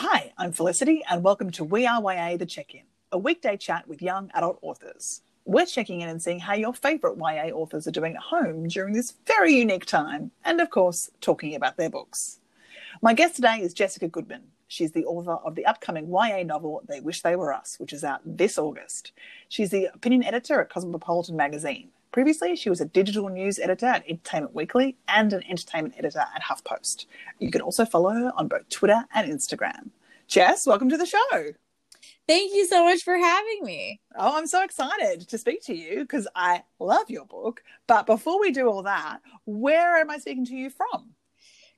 Hi, I'm Felicity, and welcome to We Are YA The Check In, a weekday chat with young adult authors. We're checking in and seeing how your favourite YA authors are doing at home during this very unique time, and of course, talking about their books. My guest today is Jessica Goodman. She's the author of the upcoming YA novel They Wish They Were Us, which is out this August. She's the opinion editor at Cosmopolitan magazine. Previously, she was a digital news editor at Entertainment Weekly and an entertainment editor at HuffPost. You can also follow her on both Twitter and Instagram. Jess, welcome to the show. Thank you so much for having me. Oh, I'm so excited to speak to you because I love your book. But before we do all that, where am I speaking to you from?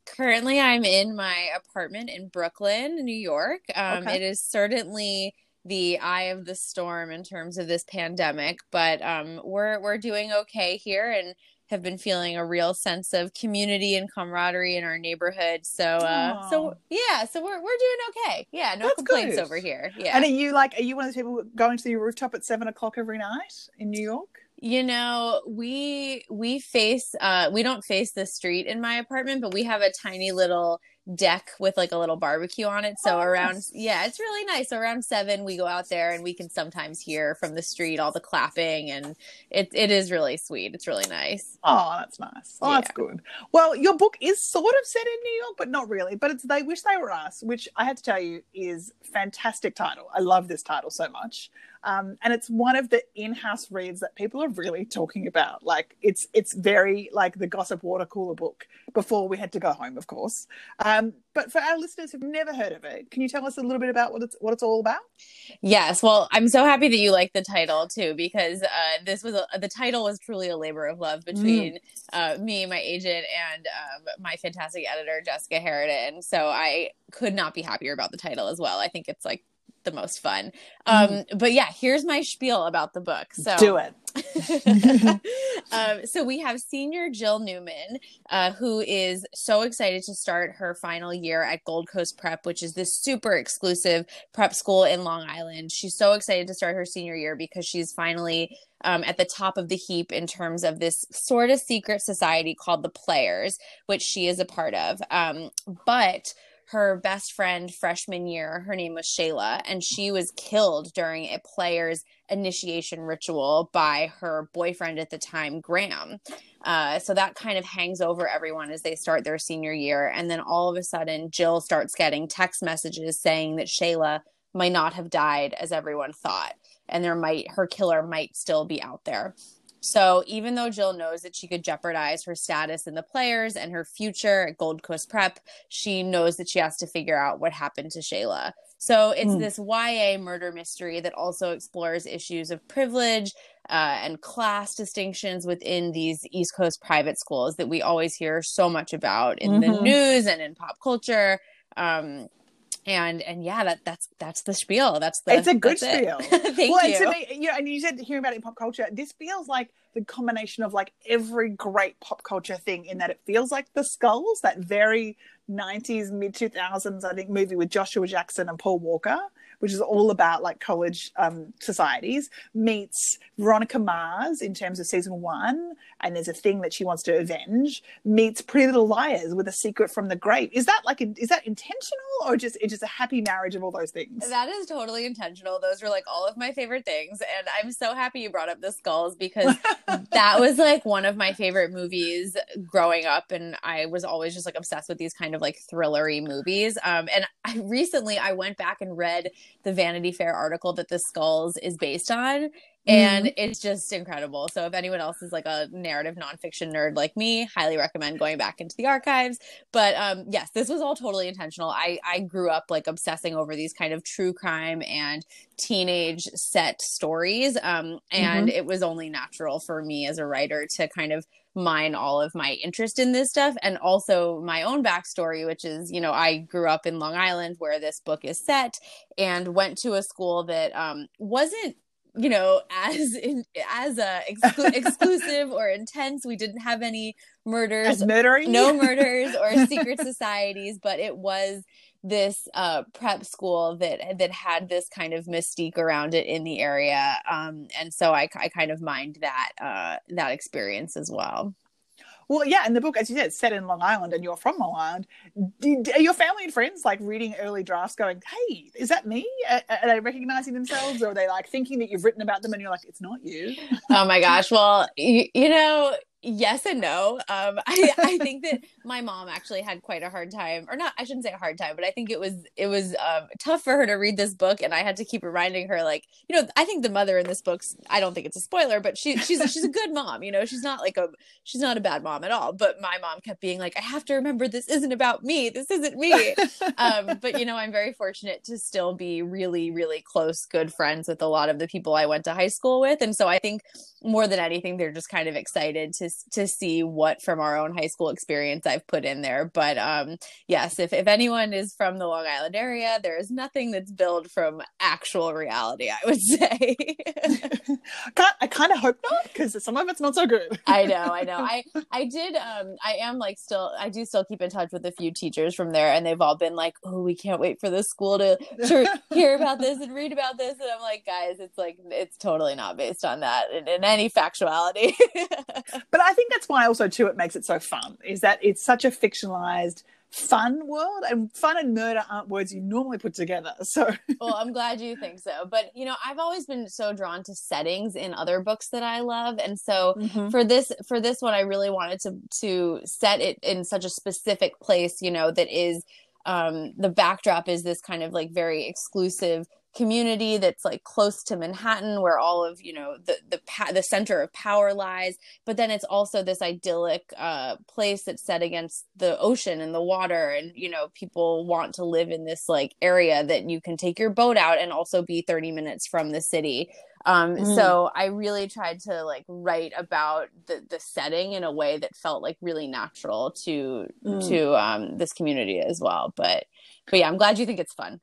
Currently, I'm in my apartment in Brooklyn, New York. Um, okay. It is certainly the eye of the storm in terms of this pandemic, but um, we're we're doing okay here and have been feeling a real sense of community and camaraderie in our neighborhood. So uh, so yeah, so we're we're doing okay. Yeah, no That's complaints good. over here. Yeah. And are you like are you one of those people going to the rooftop at seven o'clock every night in New York? You know, we we face uh we don't face the street in my apartment, but we have a tiny little deck with like a little barbecue on it. So oh, around nice. yeah, it's really nice. So around seven we go out there and we can sometimes hear from the street all the clapping and it it is really sweet. It's really nice. Oh, that's nice. Oh, yeah. that's good. Well, your book is sort of set in New York, but not really. But it's They Wish They Were Us, which I have to tell you is fantastic title. I love this title so much. Um, and it's one of the in-house reads that people are really talking about. Like it's it's very like the gossip water cooler book before we had to go home, of course. Um, but for our listeners who've never heard of it, can you tell us a little bit about what it's what it's all about? Yes, well, I'm so happy that you like the title too because uh, this was a, the title was truly a labor of love between mm. uh, me, my agent, and um, my fantastic editor Jessica Harriton. So I could not be happier about the title as well. I think it's like the most fun. Um, mm. But yeah, here's my spiel about the book. So do it. um, so we have senior Jill Newman, uh, who is so excited to start her final year at Gold Coast Prep, which is this super exclusive prep school in Long Island. She's so excited to start her senior year because she's finally um, at the top of the heap in terms of this sort of secret society called the Players, which she is a part of. Um, but her best friend freshman year. Her name was Shayla, and she was killed during a player's initiation ritual by her boyfriend at the time, Graham. Uh, so that kind of hangs over everyone as they start their senior year. And then all of a sudden, Jill starts getting text messages saying that Shayla might not have died as everyone thought, and there might her killer might still be out there. So even though Jill knows that she could jeopardize her status in the players and her future at Gold Coast Prep, she knows that she has to figure out what happened to Shayla. So it's mm. this YA murder mystery that also explores issues of privilege uh, and class distinctions within these East Coast private schools that we always hear so much about in mm-hmm. the news and in pop culture. Um, and and yeah that that's that's the spiel. That's the it's a good spiel. Thank well, you to me you know and you said hearing about it in pop culture this feels like the combination of like every great pop culture thing in that it feels like the skulls that very 90s mid 2000s i think movie with joshua jackson and paul walker which is all about like college um, societies, meets Veronica Mars in terms of season one, and there's a thing that she wants to avenge. Meets Pretty Little Liars with a secret from the grave. Is that like is that intentional or just it's just a happy marriage of all those things? That is totally intentional. Those were like all of my favorite things, and I'm so happy you brought up the skulls because that was like one of my favorite movies growing up, and I was always just like obsessed with these kind of like thrillery movies. Um, and I recently I went back and read the Vanity Fair article that the skulls is based on. And mm. it's just incredible. So if anyone else is like a narrative nonfiction nerd like me, highly recommend going back into the archives. But um, yes, this was all totally intentional. I I grew up like obsessing over these kind of true crime and teenage set stories. Um, and mm-hmm. it was only natural for me as a writer to kind of mine all of my interest in this stuff and also my own backstory, which is, you know, I grew up in Long Island where this book is set and went to a school that um, wasn't you know as in, as a exclu- exclusive or intense we didn't have any murders no murders or secret societies but it was this uh, prep school that that had this kind of mystique around it in the area, um, and so I, I kind of mined that uh, that experience as well. Well, yeah, in the book, as you said, it's set in Long Island, and you're from Long Island. Did, are your family and friends like reading early drafts, going, "Hey, is that me?" Are, are they recognizing themselves, or are they like thinking that you've written about them, and you're like, "It's not you"? Oh my gosh! Well, you, you know, yes and no. Um, I, I think that my mom actually had quite a hard time, or not. I shouldn't say a hard time, but I think it was it was um, tough for her to read this book, and I had to keep reminding her, like, you know, I think the mother in this book's. I don't think it's a spoiler, but she she's she's a good mom. You know, she's not like a she's not a bad mom at all. But my mom kept being like, I have to remember this isn't about me. This isn't me. um, but you know, I'm very fortunate to still be really really close, good friends with a lot of the people I went to high school with, and so I think more than anything, they're just kind of excited to to see what from our own high school experience I've put in there. But um, yes, if if anyone is from the Long Island area, there is nothing that's billed from actual reality. I would say. I kind of hope not because some of it's not so good. I know, I know. I I did. Um, I am like still. I do still keep in touch with a few teachers from there, and they've all been like, "Oh, we can't wait for the school to to hear about this and read about this." And I'm like, guys, it's like it's totally not based on that in, in any factuality. but I think that's why also too it makes it so fun is that it's such a fictionalized fun world and fun and murder aren't words you normally put together so well i'm glad you think so but you know i've always been so drawn to settings in other books that i love and so mm-hmm. for this for this one i really wanted to to set it in such a specific place you know that is um the backdrop is this kind of like very exclusive community that's like close to Manhattan where all of you know the the pa- the center of power lies but then it's also this idyllic uh place that's set against the ocean and the water and you know people want to live in this like area that you can take your boat out and also be 30 minutes from the city um mm. so i really tried to like write about the the setting in a way that felt like really natural to mm. to um this community as well but but yeah, I'm glad you think it's fun.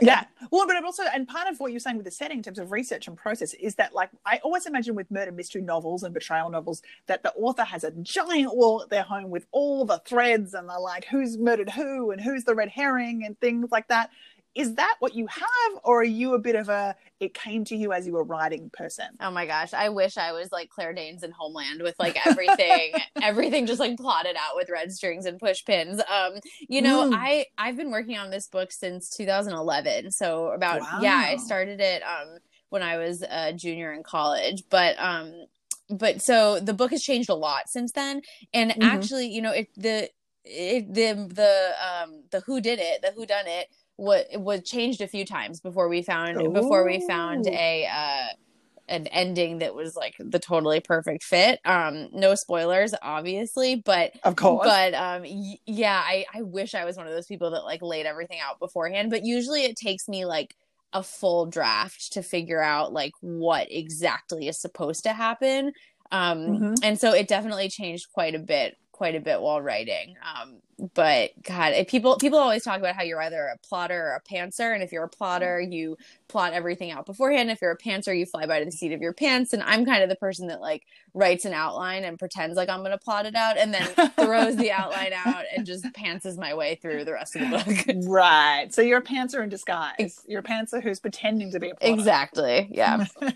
yeah. Well, but also, and part of what you're saying with the setting in terms of research and process is that, like, I always imagine with murder mystery novels and betrayal novels that the author has a giant wall at their home with all the threads and the like, who's murdered who and who's the red herring and things like that is that what you have or are you a bit of a it came to you as you were writing person oh my gosh i wish i was like claire danes in homeland with like everything everything just like plotted out with red strings and push pins um you know mm. i i've been working on this book since 2011 so about wow. yeah i started it um when i was a junior in college but um but so the book has changed a lot since then and mm-hmm. actually you know it the it, the the um the who did it the who done it what was changed a few times before we found Ooh. before we found a uh an ending that was like the totally perfect fit um no spoilers obviously but of course but um y- yeah i i wish i was one of those people that like laid everything out beforehand but usually it takes me like a full draft to figure out like what exactly is supposed to happen um mm-hmm. and so it definitely changed quite a bit quite a bit while writing um but god eh, people people always talk about how you're either a plotter or a pantser and if you're a plotter mm-hmm. you plot everything out beforehand. If you're a pantser you fly by the seat of your pants and i'm kind of the person that like writes an outline and pretends like i'm going to plot it out and then throws the outline out and just pantses my way through the rest of the book. Right. So you're a pantser in disguise. You're a pantser who's pretending to be a plotter. exactly. Yeah.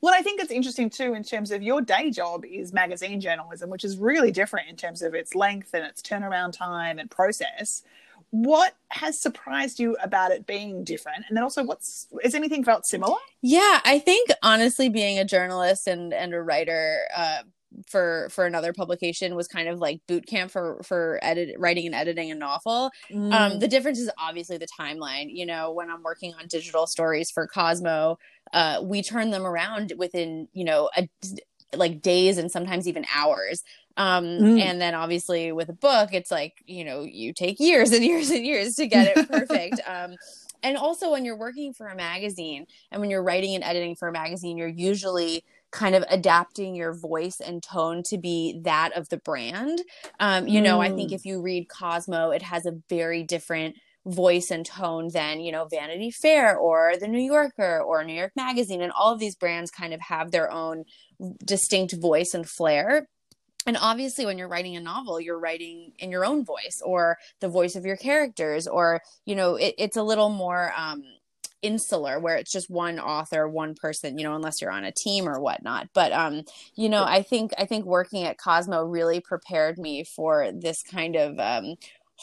Well i think it's interesting too in terms of your day job is magazine journalism which is really different in terms of its length and its turnaround time and process what has surprised you about it being different? And then also what's is anything felt similar? Yeah i think honestly being a journalist and and a writer uh, for for another publication was kind of like boot camp for for edit writing and editing a novel. Um, mm. um the difference is obviously the timeline. You know when i'm working on digital stories for cosmo uh we turn them around within you know a like days and sometimes even hours um mm. and then obviously with a book it's like you know you take years and years and years to get it perfect um and also when you're working for a magazine and when you're writing and editing for a magazine you're usually kind of adapting your voice and tone to be that of the brand um you mm. know i think mm. if you read cosmo it has a very different voice and tone than you know vanity fair or the new yorker or new york magazine and all of these brands kind of have their own distinct voice and flair and obviously when you're writing a novel you're writing in your own voice or the voice of your characters or you know it, it's a little more um insular where it's just one author one person you know unless you're on a team or whatnot but um you know i think i think working at cosmo really prepared me for this kind of um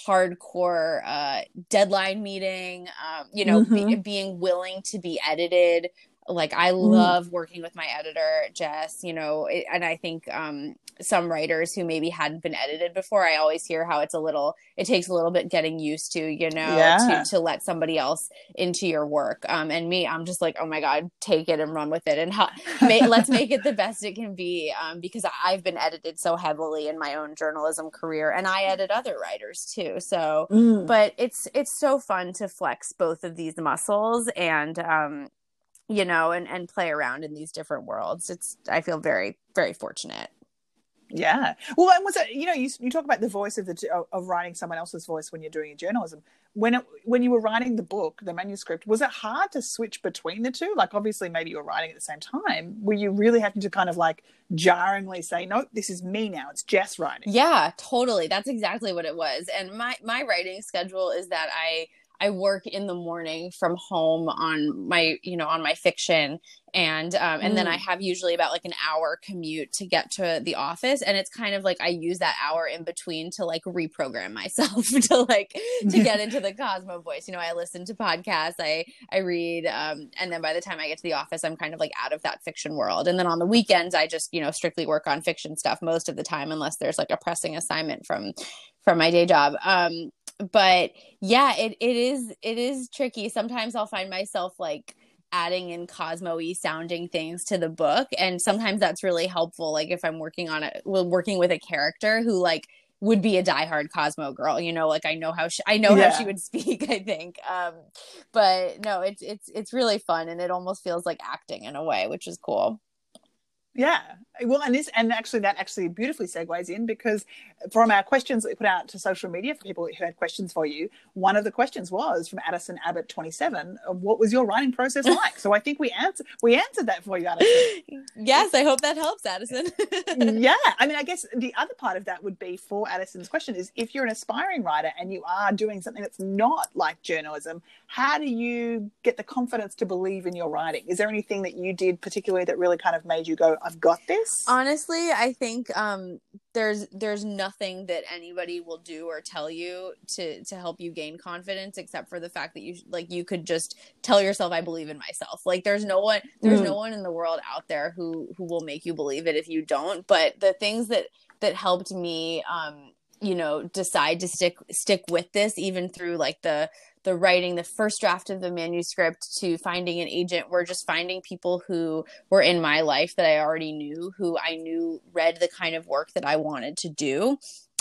hardcore uh deadline meeting um you know Mhm. be, being willing to be edited like i Mm. love working with my editor jess you know it, and i think um some writers who maybe hadn't been edited before i always hear how it's a little it takes a little bit getting used to you know Yeah. to to let somebody else into your work um and me i'm just like oh my god take it and run with it and how, ma- let's make it the best it can be um because i've been edited so heavily in my own journalism career and i edit other writers too so Mm. but it's it's so fun to flex both of these muscles and um you know and and play around in these different worlds it's i feel very very fortunate Yeah. Well, and was it you know you you talk about the voice of the of- of writing someone else's voice when you're doing your journalism. When it, when you were writing the book, the manuscript, was it hard to switch between the two? Like obviously maybe you were writing at the same time. Were you really having to kind of like jarringly say, "No, this is me now. It's Jess writing." Yeah, totally. That's exactly what it was. And my my writing schedule is that I I work in the morning from home on my you know on my fiction and um and then Mm. I have usually about like an hour commute to get to the office and it's kind of like I use that hour in between to like reprogram myself to like to get into the Cosmo voice. You know, I listen to podcasts, I I read um and then by the time I get to the office I'm kind of like out of that fiction world. And then on the weekends I just, you know, strictly work on fiction stuff most of the time unless there's like a pressing assignment from from my day job. Um but yeah, it it is it is tricky. Sometimes I'll find myself like adding in cosmo-y sounding things to the book and sometimes that's really helpful like if i'm working on it well, working with a character who like would be a diehard cosmo girl you know like i know how she i know Yeah. how she would speak i think um but no it's it's it's really fun and it almost feels like acting in a way which is cool Yeah. Well, and this, and actually, that actually beautifully segues in because from our questions that we put out to social media for people who had questions for you, one of the questions was from Addison Abbott twenty seven. What was your writing process like? so I think we answered we answered that for you, Addison. yes i hope that helps addison yeah. I mean, I guess the other part of that would be for Addison's question is if you're an aspiring writer and you are doing something that's not like journalism, how do you get the confidence to believe in your writing? Is there anything that you did particularly that really kind of made you go, I've got this? Honestly i think um there's there's nothing that anybody will do or tell you to to help you gain confidence except for the fact that you like you could just tell yourself i believe in myself like there's no one there's Mm. no one in the world out there who who will make you believe it if you don't but the things that that helped me um you know decide to stick stick with this even through like the the writing the first draft of the manuscript to finding an agent were just finding people who were in my life that I already knew, who I knew read the kind of work that I wanted to do.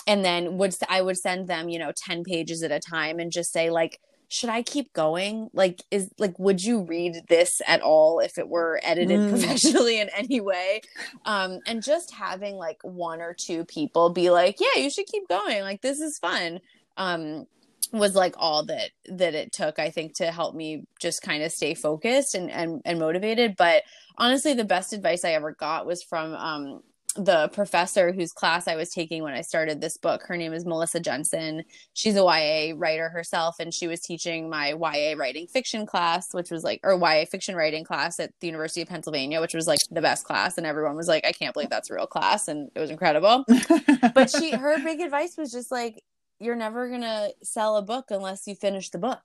And then would I would send them, you know, 10 pages at a time and just say like should I keep going? Like is like would you read this at all if it were edited Mm. professionally in any way? Um and just having like one or two people be like, "Yeah, you should keep going. Like this is fun." Um was like all that that it took i think to help me just kind of stay focused and and, and motivated but honestly the best advice i ever got was from um the professor whose class I was taking when I started this book. Her name is Melissa Jensen. She's a YA writer herself, and she was teaching my YA writing fiction class, which was like, or YA fiction writing class at the University of Pennsylvania, which was like the best class. And everyone was like, I can't believe that's a real class. And it was incredible but she her big advice was just like you're never gonna sell a book unless you finish the book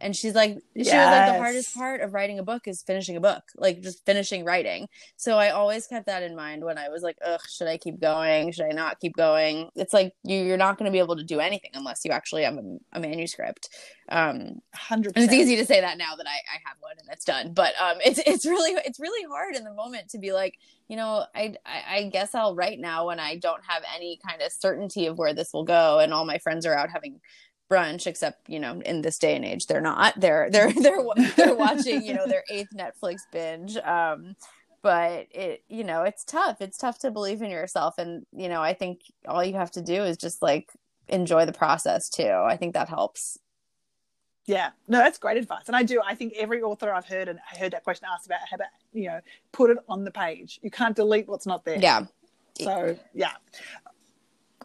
and she's like she was like the hardest part of writing a book is finishing a book like just finishing writing. So i always kept that in mind when i was like ugh should i keep going? Should i not keep going? It's like you, you're not going to be able to do anything unless you actually have a, a manuscript. Um Hundred it's easy to say that now that I, I have one and it's done but um it's it's really it's really hard in the moment to be like you know I, I i guess i'll write now when i don't have any kind of certainty of where this will go and all my friends are out having brunch except you know in this day and age they're not they're they're they're they're watching you know their eighth netflix binge um but it you know it's tough it's tough to believe in yourself and you know i think all you have to do is just like enjoy the process too i think that helps Yeah, no, that's great advice, and I do. I think every author I've heard and I heard that question asked about how about you know put it on the page. You can't delete what's not there. yeah So yeah.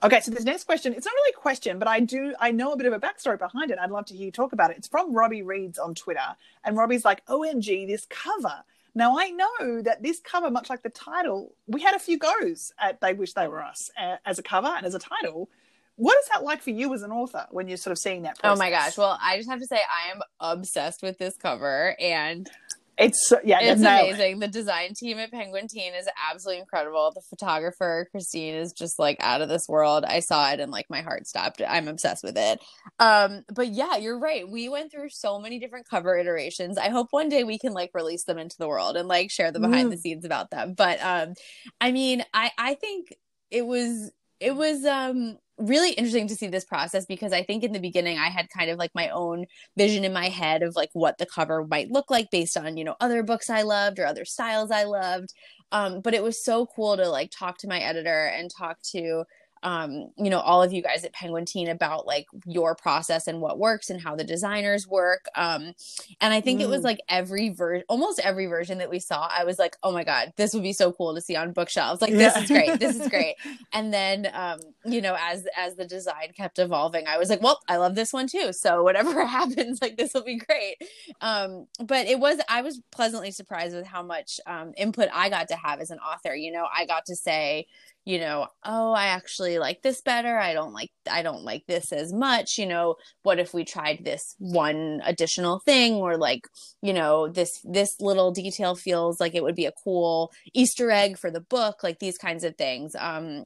Okay, so this next question, it's not really a question, but I do, I know a bit of a backstory behind it. I'd love to hear you talk about it. It's from Robbie Reads on Twitter. And Robbie's like, OMG, this cover. Now, I know that this cover, much like the title, we had a few goes at They Wish They Were Us uh, as a cover and as a title. What is that like for you as an author when you're sort of seeing that process? Oh my gosh. Well, I just have to say, I am obsessed with this cover. And it's yeah, it's amazing. The design team at Penguin Teen is absolutely incredible. The photographer Christine is just like out of this world. I saw it and like my heart stopped. I'm obsessed with it. Um, but yeah, you're right. We went through so many different cover iterations. I hope one day we can like release them into the world and like share the behind mm. the scenes about them. But um, I mean, I I think it was it was um really interesting to see this process because I think in the beginning I had kind of like my own vision in my head of like what the cover might look like based on, you know, other books I loved or other styles I loved. Um, but it was so cool to like talk to my editor and talk to um, you know, all of you guys at Penguin Teen about like your process and what works and how the designers work. Um, and I think mm. it was mm. like every version, almost every version that we saw, I was like, oh my God, this would be so cool to see on bookshelves. Like, yeah. this is great. This is great. and then, um, you know, as, as the design kept evolving, I was like, well, I love this one too. So whatever happens, like, this will be great. Um, but it was, I was pleasantly surprised with how much, um, input I got to have as an author. You know, I got to say, you know oh i actually like this better. I don't like i don't like this as much you know what if we tried this one additional thing or like you know this this little detail feels like it would be a cool easter egg for the book like these kinds of things. Um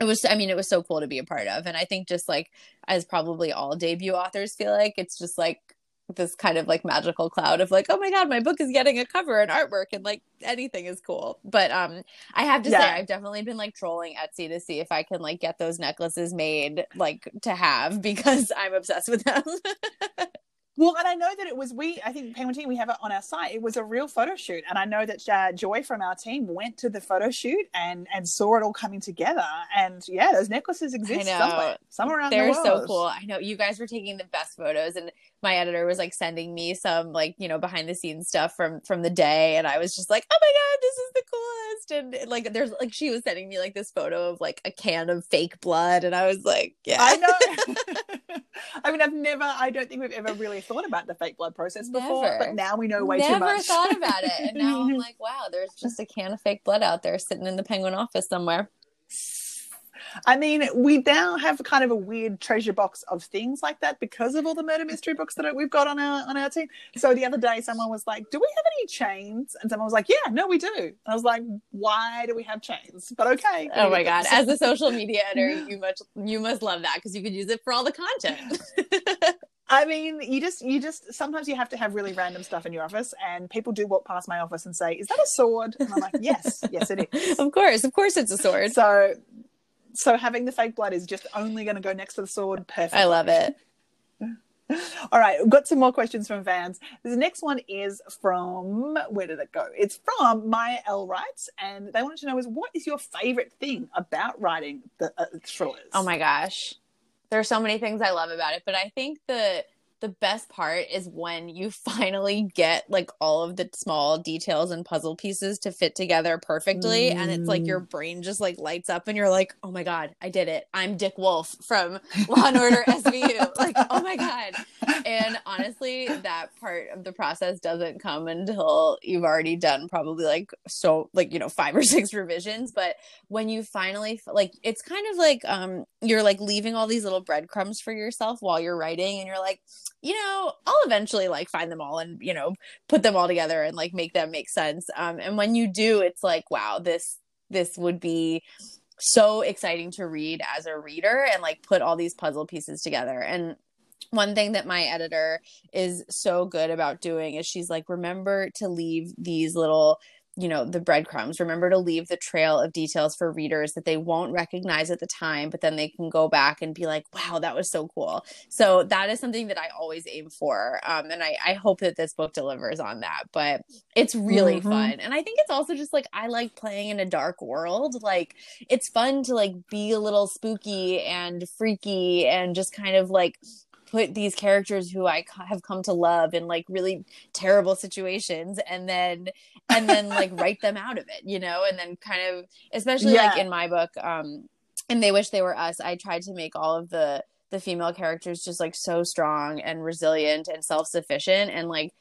it was i mean it was so cool to be a part of. And i think just like as probably all debut authors feel like it's just like this kind of like magical cloud of like, oh my god, my book is getting a cover and artwork and like anything is cool. But um I have to yeah. say I've definitely been like trolling Etsy to see if I can like get those necklaces made like to have because I'm obsessed with them. Well, and I know that it was we. I think Penguin Teen we have it on our site. It was a real photo shoot, and I know that uh, Joy from our team went to the photo shoot and and saw it all coming together. And yeah, those necklaces exist somewhere, somewhere around They're the world. so cool. I know you guys were taking the best photos, and my editor was like sending me some like you know behind the scenes stuff from from the day, and I was just like, oh my god, this is the coolest. And like there's like she was sending me like this photo of like a can of fake blood, and I was like, yeah, I know. I mean, I've never. I don't think we've ever really thought about the fake blood process before, Never. but now we know way Never too much. I never thought about it, and now I'm like, wow, there's just a can of fake blood out there sitting in the penguin office somewhere. I mean, we now have kind of a weird treasure box of things like that because of all the murder mystery books that we've got on our on our team. So the other day, someone was like, "Do we have any chains?" And someone was like, "Yeah, no, we do." I was like, "Why do we have chains?" But okay. Oh my god! As a social media editor, you much you must love that because you could use it for all the content. I mean, you just you just sometimes you have to have really random stuff in your office, and people do walk past my office and say, "Is that a sword?" And I'm like, "Yes, yes, it is." Of course, of course, it's a sword. So so having the fake blood is just only going to go next to the sword. Perfect. I love it. All right, we've got some more questions from fans. The next one is from where did it go? It's from Maya L writes, and they wanted to know is what is your favorite thing about writing the uh, thrillers? Oh my gosh, there are so many things I love about it, but I think the the best part is when you finally get like all of the small details and puzzle pieces to fit together perfectly mm. and it's like your mm. brain just like lights up and you're like oh my god i did it i'm dick wolf from law and order svu like oh my god and honestly that part of the process doesn't come until you've already done probably like so like you know five or six revisions but when you finally like it's kind of like um you're like leaving all these little breadcrumbs for yourself while you're writing and you're like you know, I'll eventually like find them all and, you know, put them all together and like make them make sense. Um, and when you do, it's like, wow, this, this would be so exciting to read as a reader and like put all these puzzle pieces together. And one thing that my editor is so good about doing is she's like, remember to leave these little you know the breadcrumbs remember to leave the trail of details for readers that they won't recognize at the time but then they can go back and be like wow that was so cool so that is something that i always aim for um, and I, I hope that this book delivers on that but it's really mm-hmm. fun and i think it's also just like i like playing in a dark world like it's fun to like be a little spooky and freaky and just kind of like put these characters who I have come to love in like really terrible situations and then and then like write them out of it, you know, and then kind of especially yeah. like in my book um and they wish they were us. I tried to make all of the the female characters just like so strong and resilient and self sufficient and like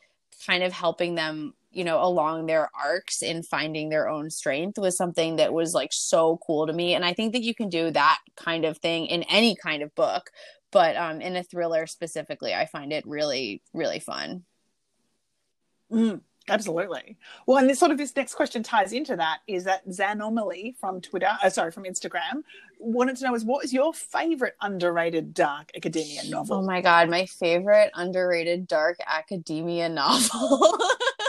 kind of helping them you know along their arcs in finding their own strength was something that was like so cool to me and i think that you can do that kind of thing in any kind of book but um in a thriller specifically i find it really really fun Mm, absolutely. Well, and this sort of this next question ties into that is that Xanomaly from Twitter, uh, sorry, from Instagram, wanted to know is what is your favorite underrated dark academia novel? oh my god my favorite underrated dark academia novel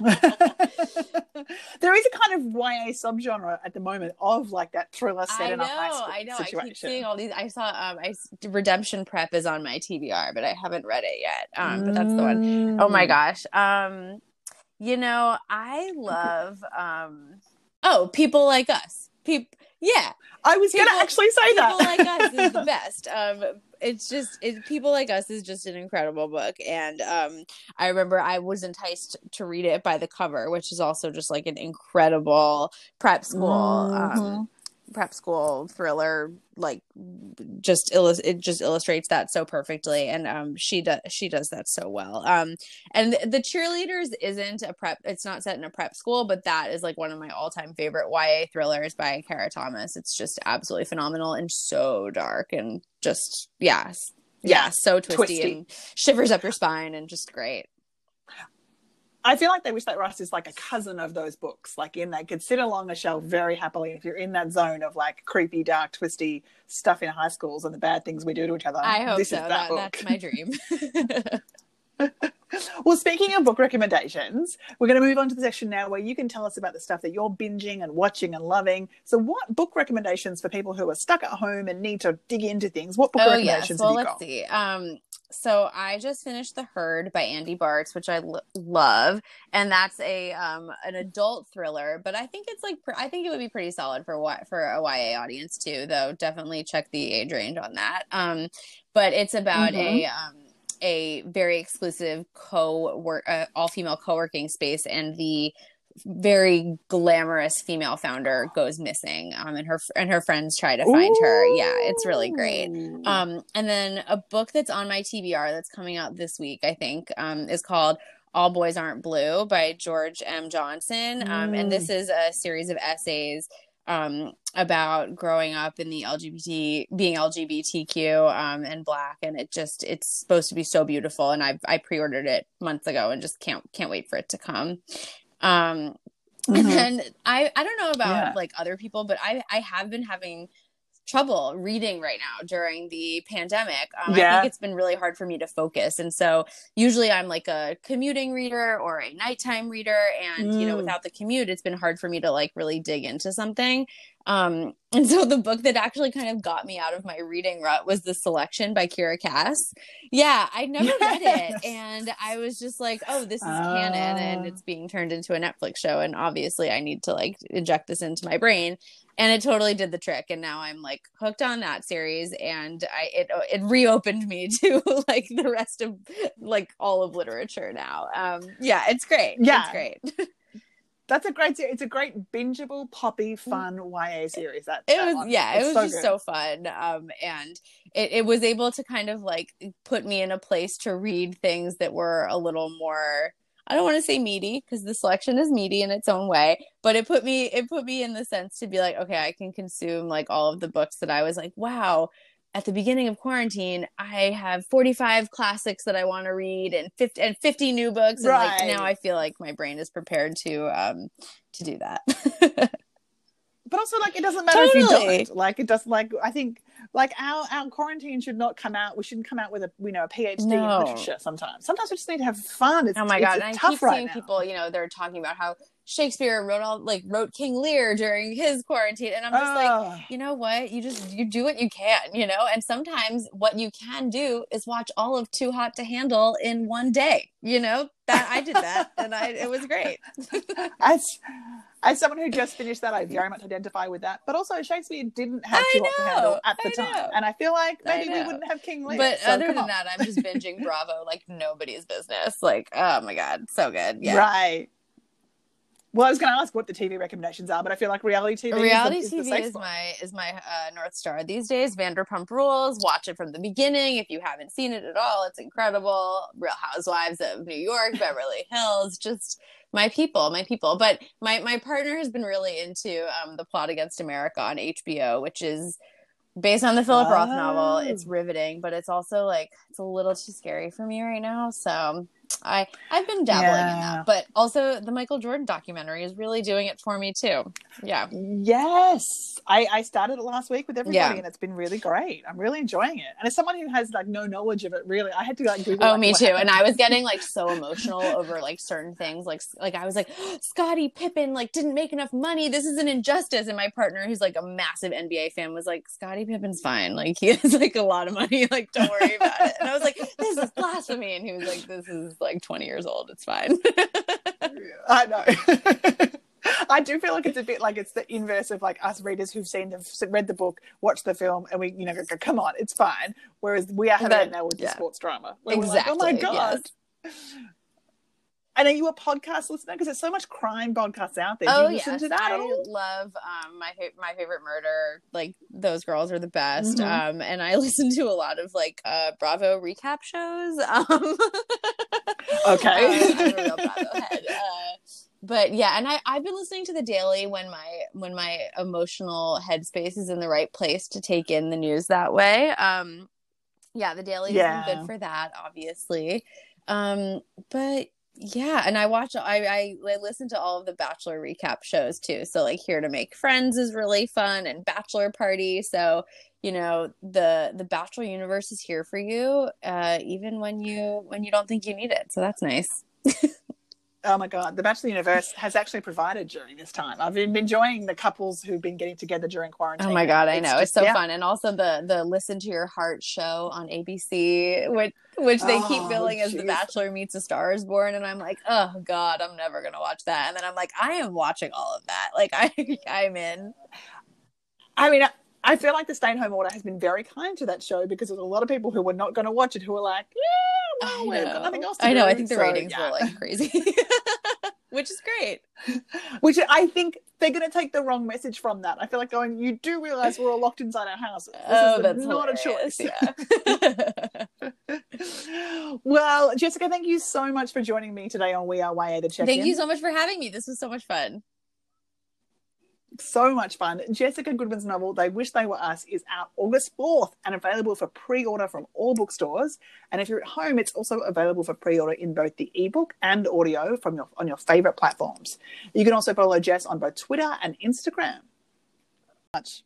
there is a kind of YA subgenre at the moment of like that thriller set I in know, a high school I know. I keep seeing all these. I saw um, I Redemption Prep is on my TBR, but I haven't read it yet. Um, but that's the one. Oh my Mm. gosh. Um, you know, I love um, oh, people like us. People, yeah, I was going to actually say people that. People like us is the best. Um, it's just it, people like us is just an incredible book, and um, I remember I was enticed to read it by the cover, which is also just like an incredible prep school. Um, Mhm. Prep school thriller like just illus- it just illustrates that so perfectly and um she does she does that so well. Um and the, the cheerleaders isn't a prep it's not set in a prep school but that is like one of my all-time favorite YA thrillers by Kara Thomas. It's just absolutely phenomenal and so dark and just yes yeah, Yeah, so twisty, twisty. and shivers up your spine and just great I feel like They Wish They Were Us is like a cousin of those books, like in they could sit along a shelf very happily. If you're in that zone of like creepy, dark, twisty stuff in high schools and the bad things we do to each other. I hope this so. is that, that, that's my dream Well, speaking of book recommendations, we're going to move on to the section now where you can tell us about the stuff that you're binging and watching and loving. So, what book recommendations for people who are stuck at home and need to dig into things? What book oh yes recommendations well have you let's got? see um so i just finished the herd by andy bartz which i l- love and that's a um an adult thriller but i think it's like pr- i think it would be pretty solid for what for a ya audience too though definitely check the age range on that um but it's about a um a very exclusive co work uh, all female co-working space and the very glamorous female founder goes missing um and her and her friends try to find her yeah it's really great um, and then a book that's on my TBR that's coming out this week, I think, um, is called All Boys Aren't Blue by George M. Johnson. Um, and this is a series of essays um, about growing up in the LGBT, being LGBTQ um, and Black, and it just it's supposed to be so beautiful. And I I pre-ordered it months ago and just can't can't wait for it to come. Um, and Mhm. then I I don't know about Yeah. like other people, but I I have been having trouble reading right now during the pandemic. Um, I think it's been really hard for me to focus, and so usually I'm like a commuting reader or a nighttime reader, and you know Mm. without the commute, it's been hard for me to like really dig into something. Um, and so the book that actually kind of got me out of my reading rut was The Selection by Kiera Cass. Yeah, I'd never read it, and I was just like, oh, this is canon, and Ah. it's being turned into a Netflix show, and obviously I need to like inject this into my brain and it totally did the trick and now i'm like hooked on that series and i it it reopened me to like the rest of like all of literature now um yeah it's great Yeah. it's great That's a great series. It's a great bingeable, poppy, fun YA series. That, it that was one. yeah It's it was so just good. so fun um and it, it was able to kind of like put me in a place to read things that were a little more I don't want to say meaty because the selection is meaty in its own way, but it put me it put me in the sense to be like, okay, I can consume like all of the books that I was like, wow, at the beginning of quarantine, I have 45 classics that I want to read and 50 and 50 new books. And like now I feel like my brain is prepared to um to do that. but also like it doesn't matter if you don't like it doesn't like i think like our our quarantine should not come out we shouldn't come out with a you know a phd No. in literature sometimes sometimes we just need to have fun it's, Oh my god! it's and I tough keep right seeing now. people, you know, they're talking about how Shakespeare wrote all like wrote King Lear during his quarantine, and I'm just like, ah. you know what? You just you do what you can, you know. And sometimes what you can do is watch all of Too Hot to Handle in one day. You know that I did that, and I it was great. as as someone who just finished that i very much identify with that but also shakespeare didn't have too hot to handle at the I time know. and i feel like maybe we wouldn't have king lear but so other than on. that, I'm just binging Bravo like nobody's business. Like, oh my god, so good. Yeah. right Well, I was going to ask what the TV recommendations are, but I feel like reality TV. Reality is the, is TV the is spot. my is my uh, north star these days. Vanderpump Rules. Watch it from the beginning if you haven't seen it at all. It's incredible. Real Housewives of New York, Beverly Hills. Just my people, my people. But my my partner has been really into um, the Plot Against America on HBO, which is based on the Philip Roth novel. It's Oh. riveting, but it's also like it's a little too scary for me right now. So I I've been dabbling in that, but also the Michael Jordan documentary is really doing it for me too. Yeah. Yes, I, I started it last week with everybody, Yeah. and it's been really great. I'm really enjoying it. And as someone who has like no knowledge of it, really, I had to like Google. Oh, like, me too. happened. And I was getting like so emotional over like certain things. Like, like I was like, Scottie Pippen like didn't make enough money. This is an injustice. And my partner, who's like a massive NBA fan, was like, Scottie Pippen's fine. Like he has like a lot of money. Like don't worry about it. And I was like, this is blasphemy. And he was like, this is like 20 years old. It's fine. I know. I do feel like it's a bit like it's the inverse of like us readers who've seen the read the book, watched the film, and we you know go, go, come on, it's fine. Whereas we are having That- it now with the sports drama. exactly. like, oh my god. And are you a podcast listener? Because there's so much crime podcasts out there. Do Oh you listen yes, to that I love um, my my favorite murder. Like those girls are the best. Mhm. Um, and I listen to a lot of like uh, Bravo recap shows. Um, Okay. A real Bravo head. Uh, but yeah, and I I've been listening to the Daily when my when my emotional headspace is in the right place to take in the news that way. Um, yeah, the Daily has Yeah. been good for that, obviously. Um, but yeah, and I watch I, I I listen to all of the Bachelor recap shows too. So like Here to Make Friends is really fun and Bachelor Party. So you know the the Bachelor universe is here for you, uh, even when you when you don't think you need it. So that's nice. Oh my god, the Bachelor Universe has actually provided during this time. I've been enjoying the couples who've been getting together during quarantine. Oh my god, I know it's so yeah. fun, and also the the Listen to Your Heart show on ABC, which which they keep Oh, billing as The. Bachelor Meets a Star is Born, and I'm like, oh god, I'm never gonna watch that, and then I'm like, I am watching all of that, like I I'm in. I mean, I, I feel like the stay at home order has been very kind to that show because there's a lot of people who were not going to watch it who were like, yeah, well, I oh, we've know. nothing else I know. I think the So, ratings yeah. were like crazy, which is great. Which I think they're going to take the wrong message from that. I feel like going, you do realize we're all locked inside our houses. This oh, is that's not a choice. Yeah. well, Jessica, thank you so much for joining me today on We Are YA the Check Thank you so much for having me. This was so much fun. So much fun. Jessica Goodman's novel, They Wish They Were Us, is out August 4th and available for pre order from all bookstores. And if you're at home, it's also available for pre order in both the ebook and audio from your, on your favorite platforms. You can also follow Jess on both Twitter and Instagram. Much.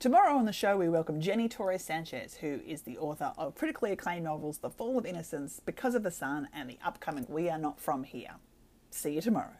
Tomorrow on the show, we welcome Jenny Torres Sanchez, who is the author of critically acclaimed novels The Fall of Innocence, Because of the Sun, and the upcoming We Are Not From Here. See you tomorrow.